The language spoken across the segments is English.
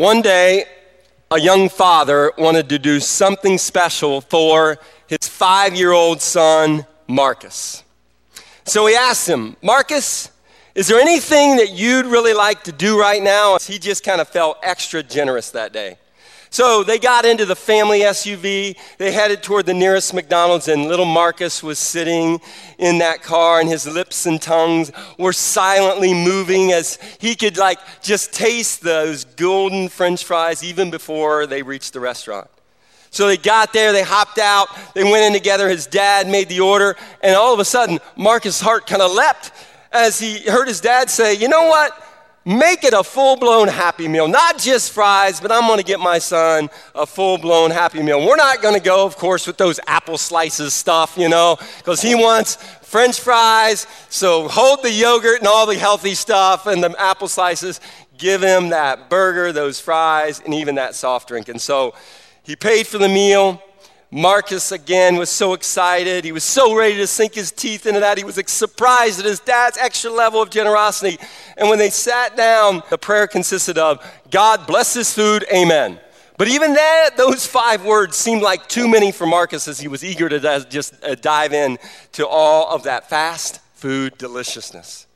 One day, a young father wanted to do something special for his five year old son, Marcus. So he asked him, Marcus, is there anything that you'd really like to do right now? He just kind of felt extra generous that day. So they got into the family SUV. They headed toward the nearest McDonald's, and little Marcus was sitting in that car, and his lips and tongues were silently moving as he could, like, just taste those golden french fries even before they reached the restaurant. So they got there, they hopped out, they went in together. His dad made the order, and all of a sudden, Marcus' heart kind of leapt as he heard his dad say, You know what? Make it a full blown Happy Meal. Not just fries, but I'm going to get my son a full blown Happy Meal. We're not going to go, of course, with those apple slices stuff, you know, because he wants French fries. So hold the yogurt and all the healthy stuff and the apple slices. Give him that burger, those fries, and even that soft drink. And so he paid for the meal. Marcus again was so excited. He was so ready to sink his teeth into that. He was surprised at his dad's extra level of generosity. And when they sat down, the prayer consisted of God bless this food, amen. But even that, those five words seemed like too many for Marcus as he was eager to just uh, dive in to all of that fast food deliciousness.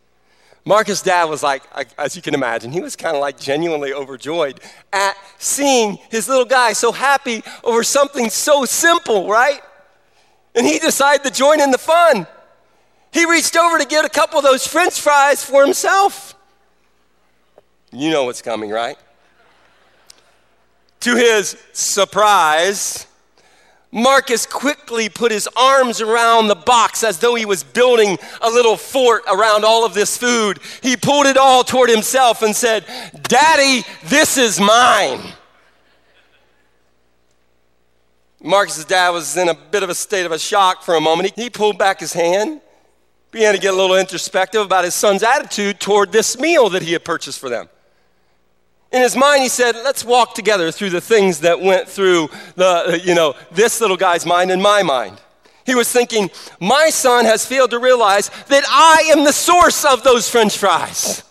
Marcus' dad was like, as you can imagine, he was kind of like genuinely overjoyed at seeing his little guy so happy over something so simple, right? And he decided to join in the fun. He reached over to get a couple of those french fries for himself. You know what's coming, right? To his surprise, Marcus quickly put his arms around the box as though he was building a little fort around all of this food. He pulled it all toward himself and said, Daddy, this is mine. Marcus's dad was in a bit of a state of a shock for a moment. He, pulled back his hand, began to get a little introspective about his son's attitude toward this meal that he had purchased for them. In his mind, he said, Let's walk together through the things that went through the, you know, this little guy's mind and my mind. He was thinking, My son has failed to realize that I am the source of those french fries.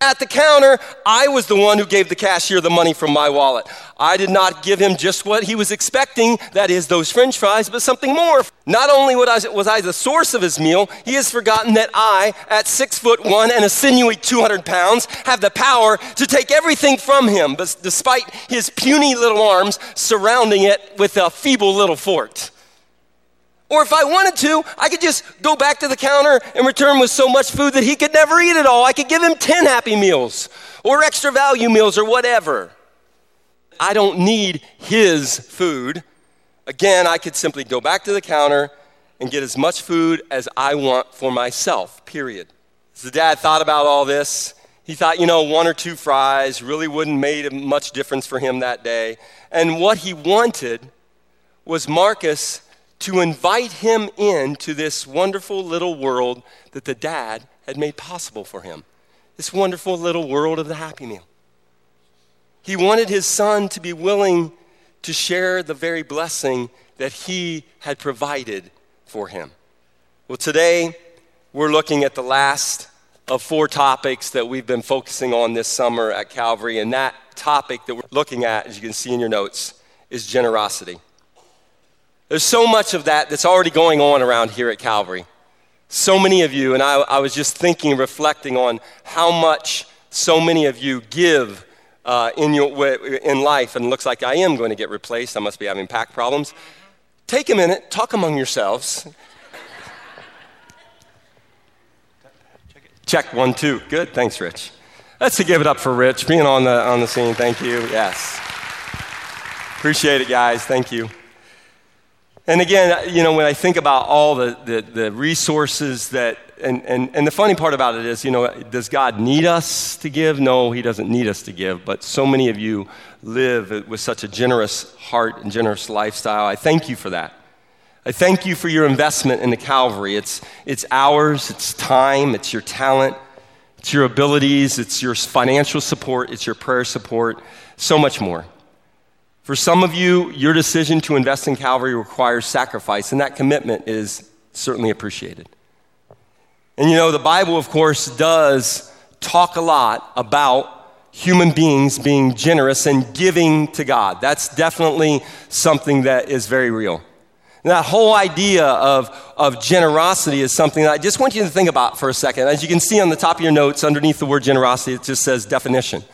At the counter, I was the one who gave the cashier the money from my wallet. I did not give him just what he was expecting, that is, those french fries, but something more. Not only was I the source of his meal, he has forgotten that I, at six foot one and a sinewy 200 pounds, have the power to take everything from him, but despite his puny little arms surrounding it with a feeble little fort. Or if I wanted to, I could just go back to the counter and return with so much food that he could never eat it all. I could give him 10 happy meals or extra value meals or whatever. I don't need his food. Again, I could simply go back to the counter and get as much food as I want for myself, period. The dad thought about all this, he thought, you know, one or two fries really wouldn't make much difference for him that day. And what he wanted was Marcus to invite him into this wonderful little world that the dad had made possible for him. This wonderful little world of the Happy Meal. He wanted his son to be willing to share the very blessing that he had provided for him. Well, today we're looking at the last of four topics that we've been focusing on this summer at Calvary, and that topic that we're looking at, as you can see in your notes, is generosity. There's so much of that that's already going on around here at Calvary. So many of you, and I, I was just thinking, reflecting on how much so many of you give uh, in, your, in life, and it looks like I am going to get replaced. I must be having pack problems. Take a minute, talk among yourselves. Check one, two. Good, thanks, Rich. Let's give it up for Rich being on the, on the scene. Thank you. Yes. Appreciate it, guys. Thank you. And again, you know, when I think about all the, the, the, resources that, and, and, and the funny part about it is, you know, does God need us to give? No, He doesn't need us to give. But so many of you live with such a generous heart and generous lifestyle. I thank you for that. I thank you for your investment in the Calvary. It's, it's ours, it's time, it's your talent, it's your abilities, it's your financial support, it's your prayer support, so much more. For some of you, your decision to invest in Calvary requires sacrifice, and that commitment is certainly appreciated. And you know, the Bible, of course, does talk a lot about human beings being generous and giving to God. That's definitely something that is very real. And that whole idea of, of generosity is something that I just want you to think about for a second. As you can see on the top of your notes, underneath the word generosity, it just says definition.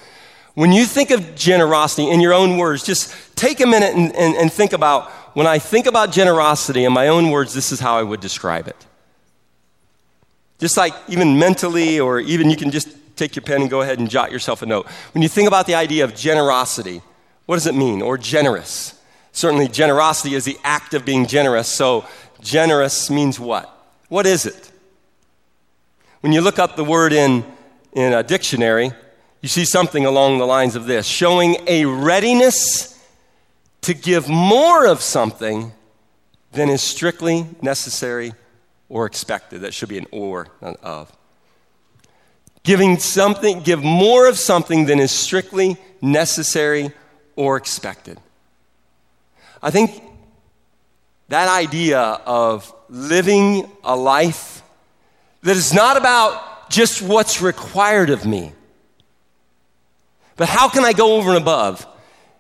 When you think of generosity in your own words, just take a minute and, and, and think about when I think about generosity in my own words, this is how I would describe it. Just like even mentally, or even you can just take your pen and go ahead and jot yourself a note. When you think about the idea of generosity, what does it mean? Or generous? Certainly, generosity is the act of being generous. So, generous means what? What is it? When you look up the word in, in a dictionary, you see something along the lines of this showing a readiness to give more of something than is strictly necessary or expected. That should be an or, not of. Giving something, give more of something than is strictly necessary or expected. I think that idea of living a life that is not about just what's required of me, but how can I go over and above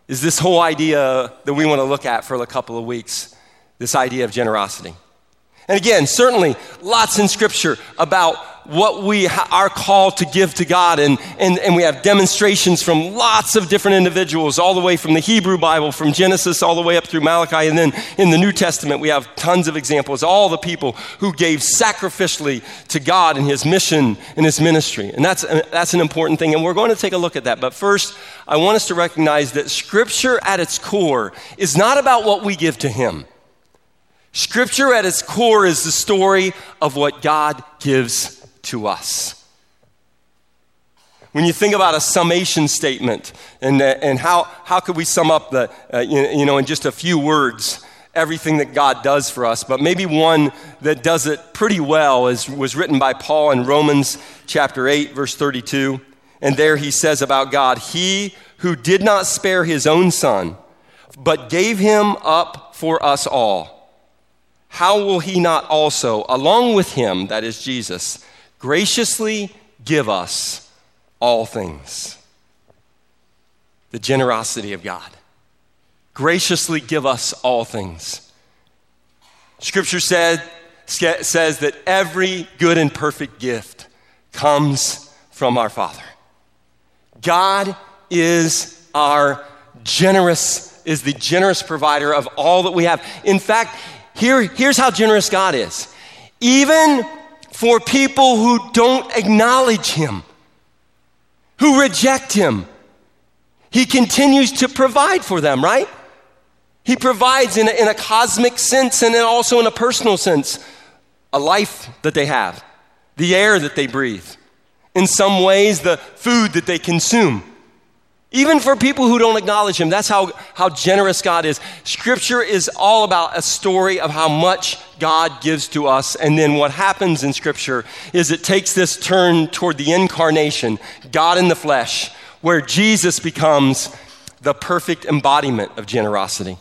is this whole idea that we want to look at for a couple of weeks this idea of generosity. And again, certainly lots in Scripture about what we are called to give to God. And, and, and we have demonstrations from lots of different individuals, all the way from the Hebrew Bible, from Genesis all the way up through Malachi. And then in the New Testament, we have tons of examples, all the people who gave sacrificially to God in his mission and his ministry. And that's, uh, that's an important thing. And we're going to take a look at that. But first, I want us to recognize that Scripture at its core is not about what we give to him. Scripture at its core is the story of what God gives to us. When you think about a summation statement and, uh, and how, how could we sum up the, uh, you, you know, in just a few words, everything that God does for us, but maybe one that does it pretty well is, was written by Paul in Romans chapter 8, verse 32. And there he says about God, He who did not spare his own son, but gave him up for us all how will he not also, along with him, that is Jesus, graciously give us all things? The generosity of God. Graciously give us all things. Scripture said, says that every good and perfect gift comes from our Father. God is our generous, is the generous provider of all that we have. In fact, here, here's how generous God is. Even for people who don't acknowledge Him, who reject Him, He continues to provide for them, right? He provides in a, in a cosmic sense and then also in a personal sense a life that they have, the air that they breathe, in some ways, the food that they consume. Even for people who don't acknowledge Him, that's how, how generous God is. Scripture is all about a story of how much God gives to us. And then what happens in Scripture is it takes this turn toward the incarnation, God in the flesh, where Jesus becomes the perfect embodiment of generosity.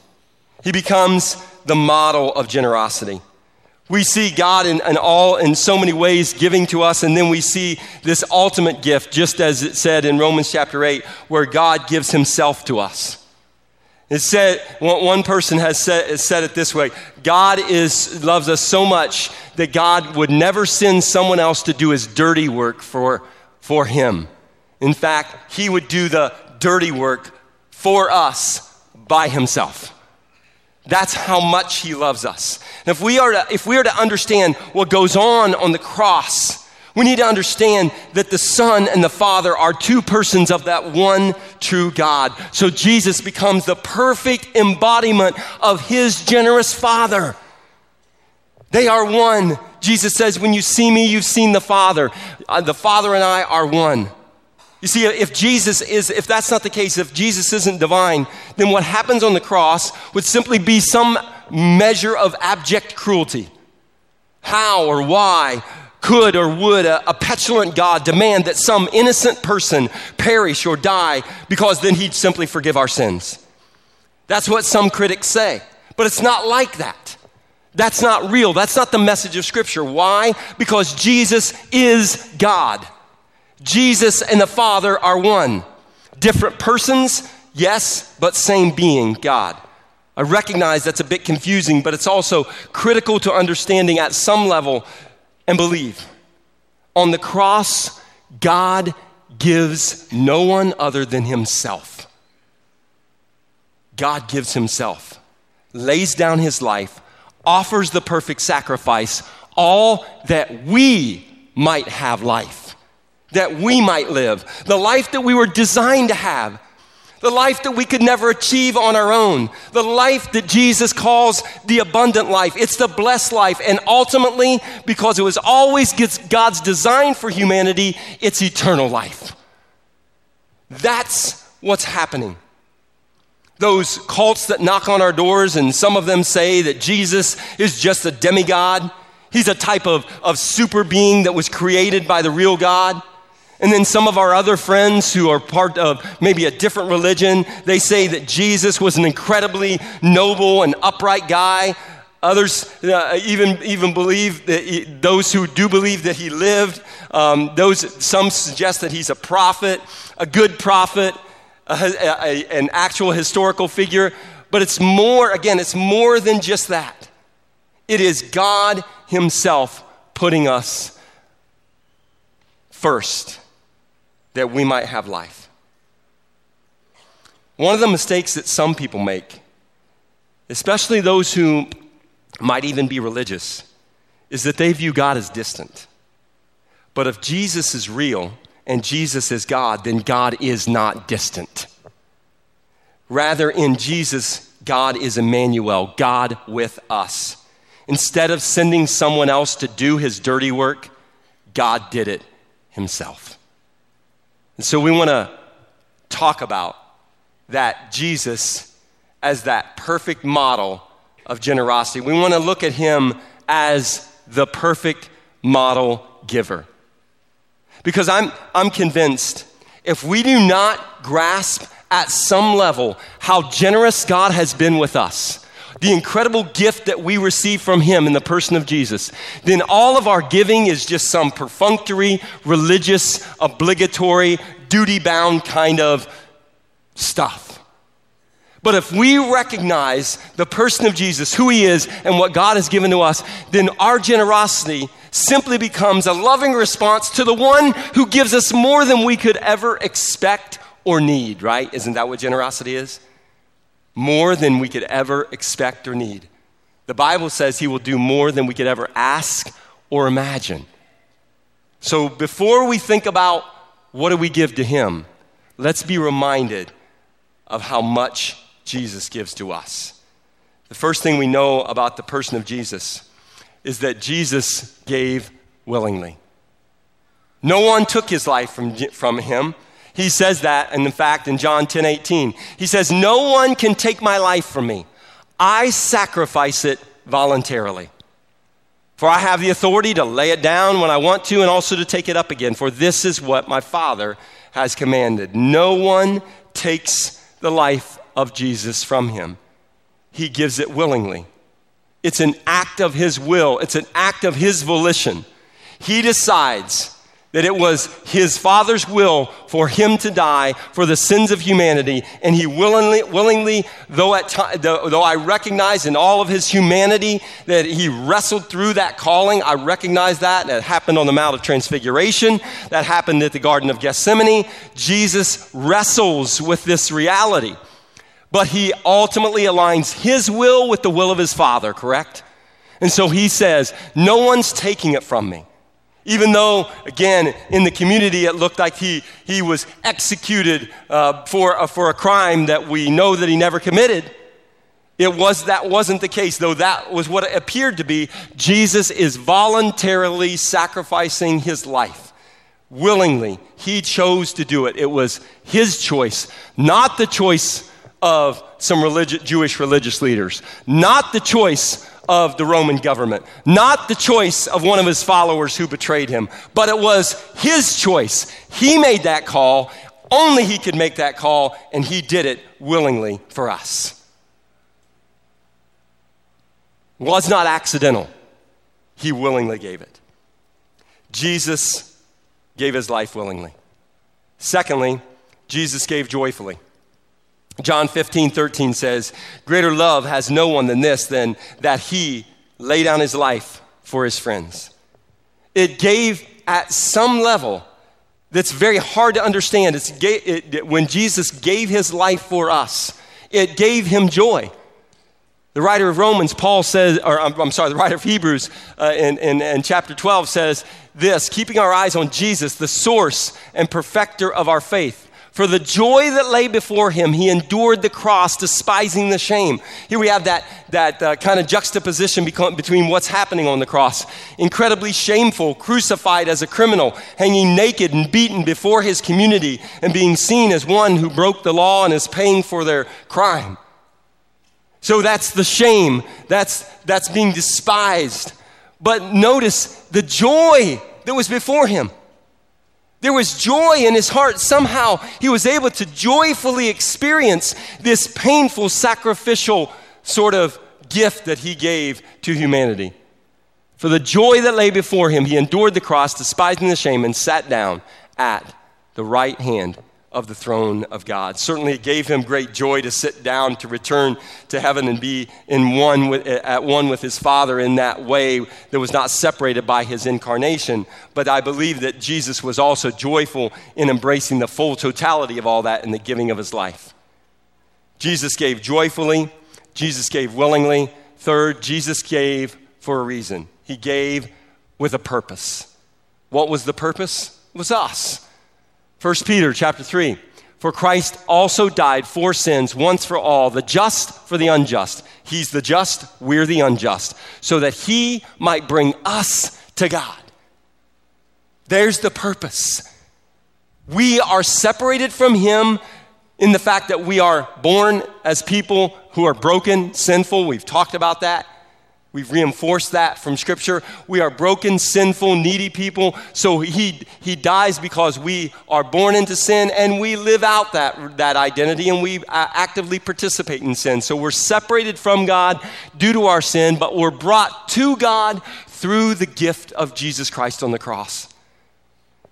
He becomes the model of generosity. We see God in, in, all in so many ways giving to us, and then we see this ultimate gift, just as it said in Romans chapter 8, where God gives himself to us. It said, one person has said, said it this way God is, loves us so much that God would never send someone else to do his dirty work for, for him. In fact, he would do the dirty work for us by himself. That's how much he loves us. And if we are to, if we are to understand what goes on on the cross, we need to understand that the Son and the Father are two persons of that one true God. So Jesus becomes the perfect embodiment of his generous Father. They are one. Jesus says, When you see me, you've seen the Father. Uh, the Father and I are one. You see, if Jesus is, if that's not the case, if Jesus isn't divine, then what happens on the cross would simply be some measure of abject cruelty. How or why could or would a, a, petulant God demand that some innocent person perish or die because then he'd simply forgive our sins? That's what some critics say. But it's not like that. That's not real. That's not the message of Scripture. Why? Because Jesus is God. Jesus and the Father are one. Different persons, yes, but same being, God. I recognize that's a bit confusing, but it's also critical to understanding at some level and believe. On the cross, God gives no one other than Himself. God gives Himself, lays down His life, offers the perfect sacrifice, all that we might have life, that we might live, the life that we were designed to have the life that we could never achieve on our own, the life that Jesus calls the abundant life. It's the blessed life. And ultimately, because it was always God's design for humanity, it's eternal life. That's what's happening. Those cults that knock on our doors, and some of them say that Jesus is just a demigod. He's a type of, of super being that was created by the real God. And then some of our other friends who are part of maybe a different religion, they say that Jesus was an incredibly noble and upright guy. Others uh, even, even believe that he, those who do believe that he lived, um, those, some suggest that he's a prophet, a good prophet, a, a, an actual historical figure. But it's more, again, it's more than just that. It is God Himself putting us first that we might have life. One of the mistakes that some people make, especially those who might even be religious, is that they view God as distant. But if Jesus is real and Jesus is God, then God is not distant. Rather, in Jesus, God is Emmanuel, God with us. Instead of sending someone else to do his dirty work, God did it himself. And so we want to talk about that Jesus as that perfect model of generosity. We want to look at him as the perfect model giver. Because I'm, I'm convinced if we do not grasp at some level how generous God has been with us, the incredible gift that we receive from Him in the person of Jesus, then all of our giving is just some perfunctory, religious, obligatory, duty bound kind of stuff. But if we recognize the person of Jesus, who He is, and what God has given to us, then our generosity simply becomes a loving response to the one who gives us more than we could ever expect or need, right? Isn't that what generosity is? More than we could ever expect or need. The Bible says He will do more than we could ever ask or imagine. So before we think about what do we give to Him, let's be reminded of how much Jesus gives to us. The first thing we know about the person of Jesus is that Jesus gave willingly. No one took his life from, from him. He says that, and in fact, in John 10 18, he says, No one can take my life from me. I sacrifice it voluntarily. For I have the authority to lay it down when I want to and also to take it up again. For this is what my Father has commanded. No one takes the life of Jesus from him, he gives it willingly. It's an act of his will, it's an act of his volition. He decides that it was his father's will for him to die for the sins of humanity. And he willingly, willingly though, at t- though i recognize in all of his humanity that he wrestled through that calling i recognize that. That happened on the mount of transfiguration. That happened at the garden of gethsemane. Jesus wrestles with this reality. But he ultimately aligns his will with the will of his father correct? And so he says no one's taking it from me even though, again, in the community it looked like he, he was executed uh, for, uh, for a crime that we know that he never committed, it was, that wasn't the case, though that was what it appeared to be. Jesus is voluntarily sacrificing his life. Willingly, he chose to do it. It was his choice, not the choice of some religi- Jewish religious leaders, not the choice of the Roman government, not the choice of one of his followers who betrayed him, but it was his choice. He made that call. Only he could make that call, and he did it willingly for us. Was not accidental. He willingly gave it. Jesus gave his life willingly. Secondly, Jesus gave joyfully. John 15, 13 says, Greater love has no one than this, than that he lay down his life for his friends. It gave at some level that's very hard to understand. It's it, when Jesus gave his life for us, it gave him joy. The writer of Romans, Paul says, or I'm, I'm sorry, the writer of Hebrews uh, in, in, in chapter 12 says this keeping our eyes on Jesus, the source and perfecter of our faith. For the joy that lay before him, he endured the cross, despising the shame. Here we have that, that uh, kind of juxtaposition between what's happening on the cross. Incredibly shameful, crucified as a criminal, hanging naked and beaten before his community, and being seen as one who broke the law and is paying for their crime. So that's the shame, that's, that's being despised. But notice the joy that was before him. There was joy in his heart. Somehow he was able to joyfully experience this painful, sacrificial sort of gift that he gave to humanity. For the joy that lay before him, he endured the cross, despising the shame, and sat down at the right hand of the throne of God. Certainly, it gave him great joy to sit down, to return to heaven and be in one with, at one with his Father in that way that was not separated by his incarnation. But I believe that Jesus was also joyful in embracing the full totality of all that in the giving of his life. Jesus gave joyfully, Jesus gave willingly. Third, Jesus gave for a reason. He gave with a purpose. What was the purpose? It was us. 1 Peter chapter 3. For Christ also died for sins once for all, the just for the unjust. He's the just, we're the unjust, so that he might bring us to God. There's the purpose. We are separated from him in the fact that we are born as people who are broken, sinful. We've talked about that. We've reinforced that from Scripture. We are broken, sinful, needy people. So he, he dies because we are born into sin and we live out that, that identity and we uh, actively participate in sin. So we're separated from God due to our sin, but we're brought to God through the gift of Jesus Christ on the cross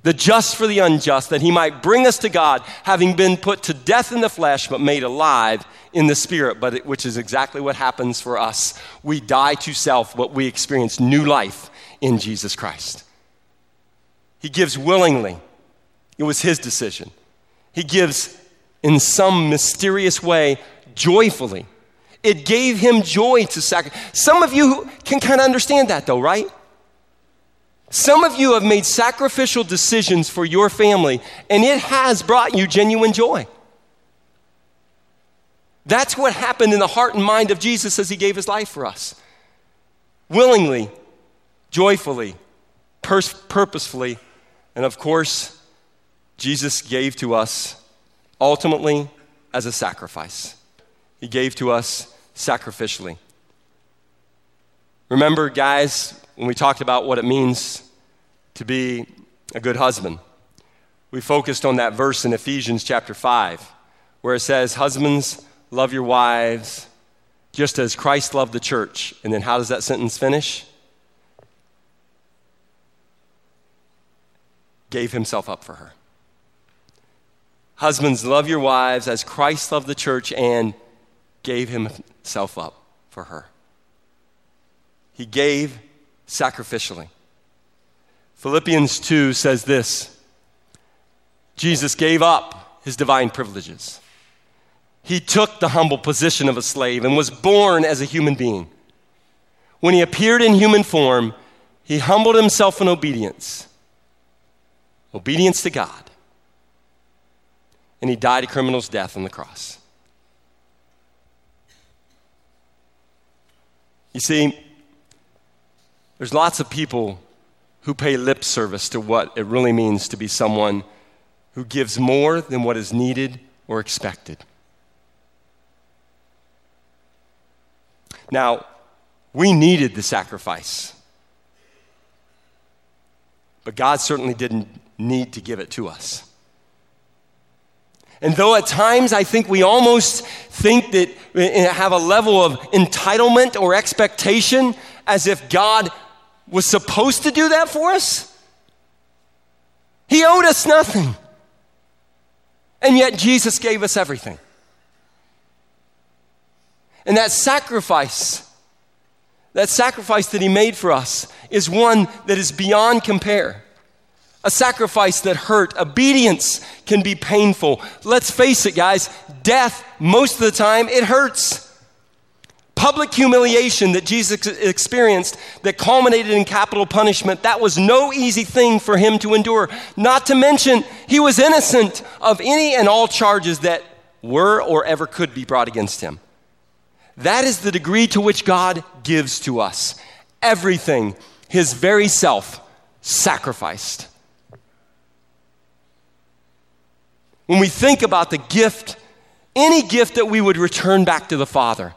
the just for the unjust, that he might bring us to God, having been put to death in the flesh, but made alive in the spirit, but it, which is exactly what happens for us. We die to self, but we experience new life in Jesus Christ. He gives willingly. It was his decision. He gives in some mysterious way joyfully. It gave him joy to sacrifice. Some of you can kind of understand that though, right? Some of you have made sacrificial decisions for your family, and it has brought you genuine joy. That's what happened in the heart and mind of Jesus as he gave his life for us. Willingly, joyfully, pers- purposefully, and of course, Jesus gave to us ultimately as a sacrifice. He gave to us sacrificially. Remember, guys, when we talked about what it means to be a good husband. We focused on that verse in Ephesians chapter 5, where it says, Husbands, love your wives just as Christ loved the church. And then how does that sentence finish? Gave himself up for her. Husbands, love your wives as Christ loved the church and gave himself up for her. He gave sacrificially. Philippians 2 says this Jesus gave up his divine privileges. He took the humble position of a slave and was born as a human being. When he appeared in human form, he humbled himself in obedience obedience to God. And he died a criminal's death on the cross. You see, there's lots of people who pay lip service to what it really means to be someone who gives more than what is needed or expected. Now, we needed the sacrifice, but God certainly didn't need to give it to us. And though at times I think we almost think that have a level of entitlement or expectation as if God was supposed to do that for us? He owed us nothing. And yet Jesus gave us everything. And that sacrifice, that sacrifice that he made for us, is one that is beyond compare. A sacrifice that hurt. Obedience can be painful. Let's face it, guys, death, most of the time, it hurts. Public humiliation that Jesus experienced that culminated in capital punishment, that was no easy thing for him to endure. Not to mention, he was innocent of any and all charges that were or ever could be brought against him. That is the degree to which God gives to us. Everything, his very self, sacrificed. When we think about the gift, any gift that we would return back to the Father,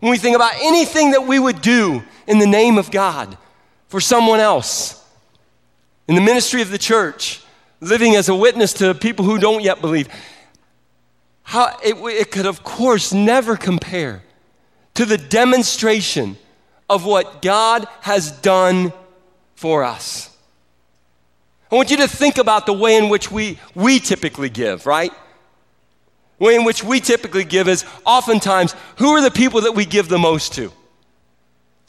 when we think about anything that we would do in the name of God for someone else, in the ministry of the church, living as a witness to people who don't yet believe, how, it, it could, of course, never compare to the demonstration of what God has done for us. I want you to think about the way in which we, we typically give, right? Way in which we typically give is oftentimes who are the people that we give the most to?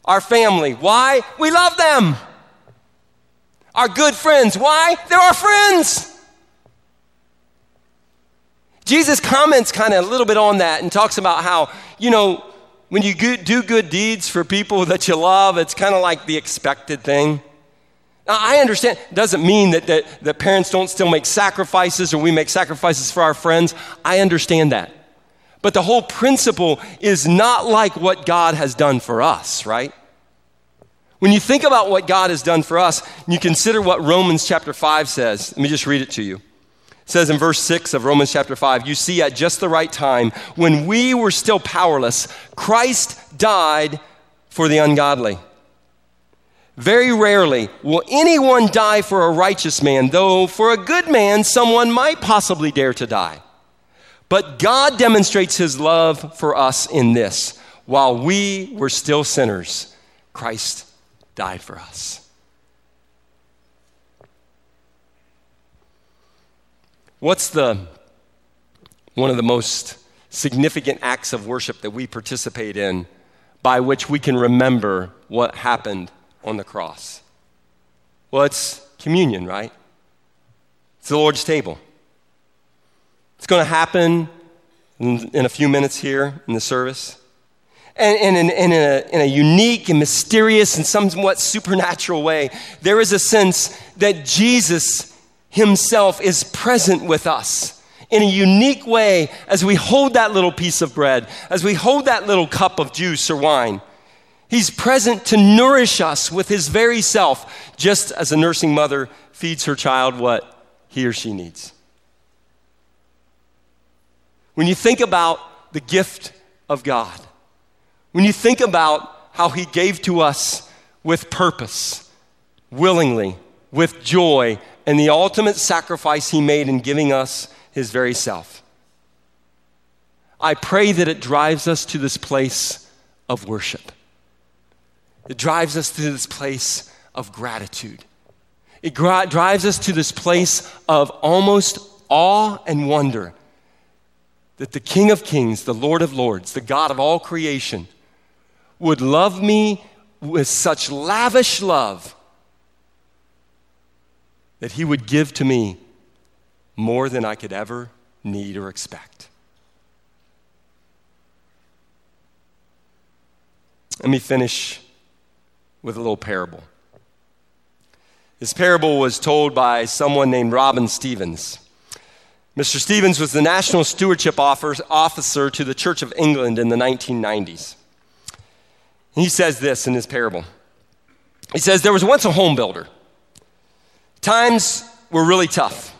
Our family. Why? We love them. Our good friends. Why? They're our friends. Jesus comments kind of a little bit on that and talks about how, you know, when you do good deeds for people that you love, it's kind of like the expected thing. I understand, it doesn't mean that, that, that parents don't still make sacrifices or we make sacrifices for our friends. I understand that. But the whole principle is not like what God has done for us, right? When you think about what God has done for us, and you consider what Romans chapter 5 says. Let me just read it to you It says in verse 6 of Romans chapter 5, you see, at just the right time, when we were still powerless, Christ died for the ungodly. Very rarely will anyone die for a righteous man, though for a good man, someone might possibly dare to die. But God demonstrates his love for us in this while we were still sinners, Christ died for us. What's the one of the most significant acts of worship that we participate in by which we can remember what happened on the cross? Well, it's communion, right? It's the Lord's table. It's going to happen in, in, a few minutes here in the service. And, and, in, in, a, in a unique and mysterious and somewhat supernatural way, there is a sense that Jesus Himself is present with us in a unique way as we hold that little piece of bread, as we hold that little cup of juice or wine. He's present to nourish us with His very self, just as a nursing mother feeds her child what he or she needs. When you think about the gift of God, when you think about how He gave to us with purpose, willingly, with joy, and the ultimate sacrifice he made in giving us his very self. I pray that it drives us to this place of worship. It drives us to this place of gratitude. It drives us to this place of almost awe and wonder that the King of Kings, the Lord of Lords, the God of all creation, would love me with such lavish love that He would give to me more than I could ever need or expect. Let me finish with a little parable. This parable was told by someone named Robin Stevens. Mr. Stevens was the National Stewardship Officer to the Church of England in the 1990s. He says this in his parable. He says, There was once a home builder Times were really tough.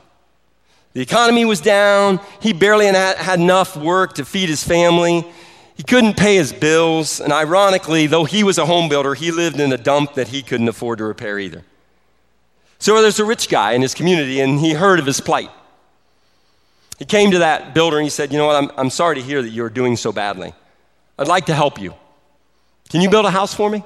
The economy was down. He barely had enough work to feed his family. He couldn't pay his bills. And ironically, though he was a home builder, he lived in a dump that he couldn't afford to repair either. So there's a rich guy in his community, and he heard of his plight. He came to that builder and he said, You know what? I'm, I'm sorry to hear that you're doing so badly. I'd like to help you. Can you build a house for me?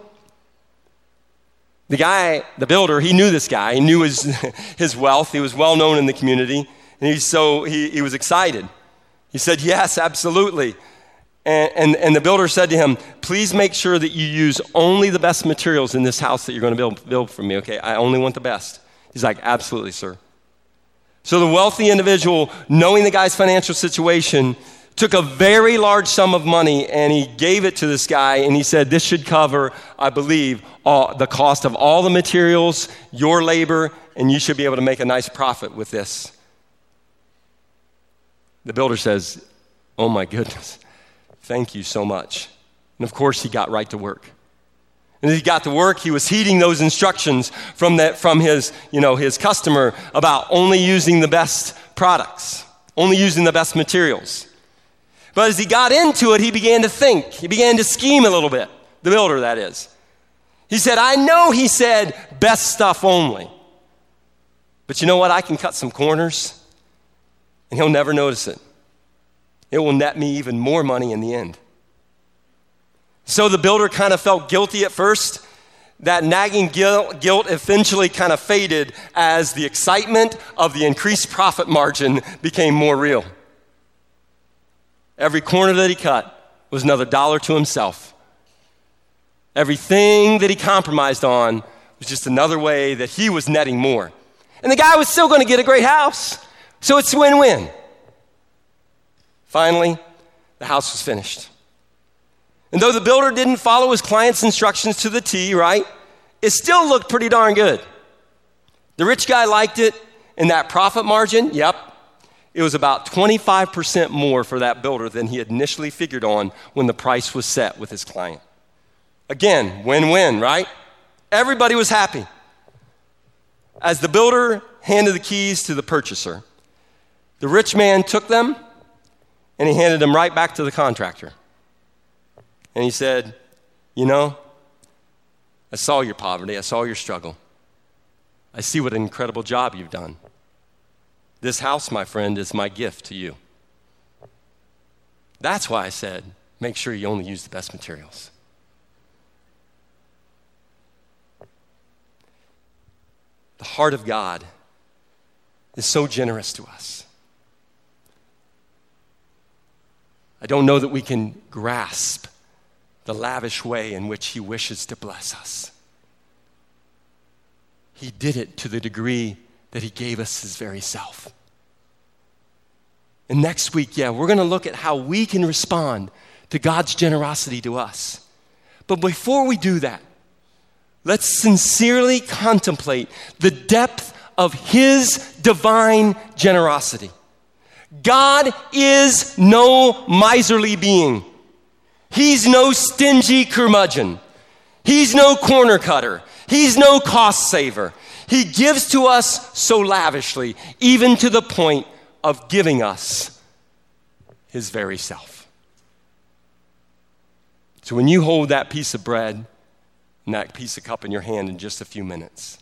The guy, the builder, he knew this guy. He knew his, his wealth. He was well known in the community. And he, so he, he was excited. He said, Yes, absolutely. And, and, and, the builder said to him, Please make sure that you use only the best materials in this house that you're going to build, build for me, okay? I only want the best. He's like, Absolutely, sir. So the wealthy individual, knowing the guy's financial situation, took a very large sum of money and he gave it to this guy and he said, This should cover, I believe, all, the cost of all the materials, your labor, and you should be able to make a nice profit with this. The builder says, Oh my goodness, thank you so much. And of course, he got right to work. And as he got to work, he was heeding those instructions from, that, from his, you know, his customer about only using the best products, only using the best materials. But as he got into it, he began to think. He began to scheme a little bit. The builder, that is. He said, I know he said best stuff only. But you know what? I can cut some corners and he'll never notice it. It will net me even more money in the end. So the builder kind of felt guilty at first. That nagging guilt, eventually kind of faded as the excitement of the increased profit margin became more real. Every corner that he cut was another dollar to himself. Everything that he compromised on was just another way that he was netting more. And the guy was still going to get a great house. So it's win win. Finally, the house was finished. And though the builder didn't follow his client's instructions to the T, right, it still looked pretty darn good. The rich guy liked it, and that profit margin, yep, it was about 25% more for that builder than he had initially figured on when the price was set with his client. Again, win win, right? Everybody was happy. As the builder handed the keys to the purchaser, the rich man took them and he handed them right back to the contractor. And he said, You know, I saw your poverty, I saw your struggle. I see what an incredible job you've done. This house, my friend, is my gift to you. That's why I said, make sure you only use the best materials. The heart of God is so generous to us. I don't know that we can grasp the lavish way in which He wishes to bless us. He did it to the degree that He gave us His very self. And next week, yeah, we're going to look at how we can respond to God's generosity to us. But before we do that, let's sincerely contemplate the depth of His divine generosity. God is no miserly being. He's no stingy curmudgeon. He's no corner cutter. He's no cost saver. He gives to us so lavishly, even to the point of giving us his very self. So when you hold that piece of bread and that piece of cup in your hand in just a few minutes,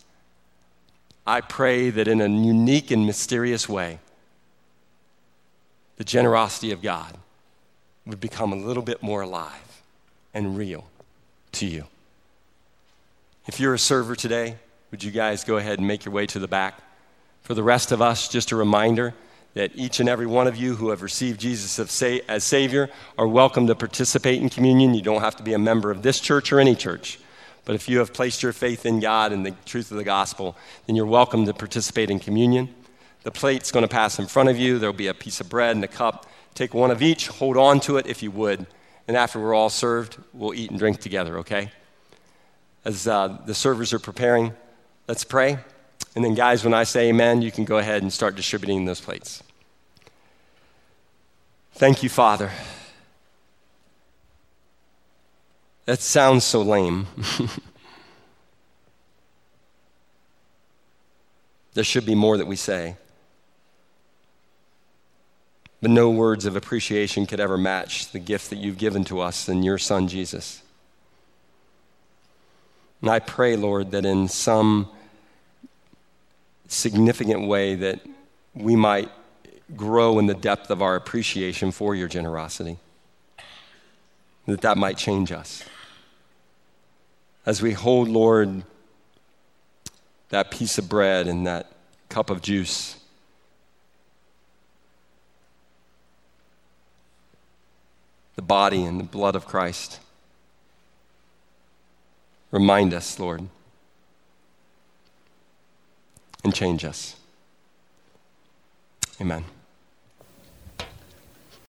I pray that in a unique and mysterious way, the generosity of God would become a little bit more alive and real to you. If you're a server today, would you guys go ahead and make your way to the back? For the rest of us, just a reminder that each and every one of you who have received Jesus as Savior are welcome to participate in communion. You don't have to be a member of this church or any church. But if you have placed your faith in God and the truth of the gospel, then you're welcome to participate in communion. The plate's going to pass in front of you. There'll be a piece of bread and a cup. Take one of each, hold on to it if you would. And after we're all served, we'll eat and drink together, okay? As uh, the servers are preparing, let's pray. And then, guys, when I say amen, you can go ahead and start distributing those plates. Thank you, Father. That sounds so lame. there should be more that we say. But no words of appreciation could ever match the gift that you've given to us in your Son, Jesus. And I pray, Lord, that in some significant way that we might grow in the depth of our appreciation for your generosity. That that might change us. As we hold, Lord, that piece of bread and that cup of juice the body and the blood of Christ. Remind us, Lord, and change us. Amen.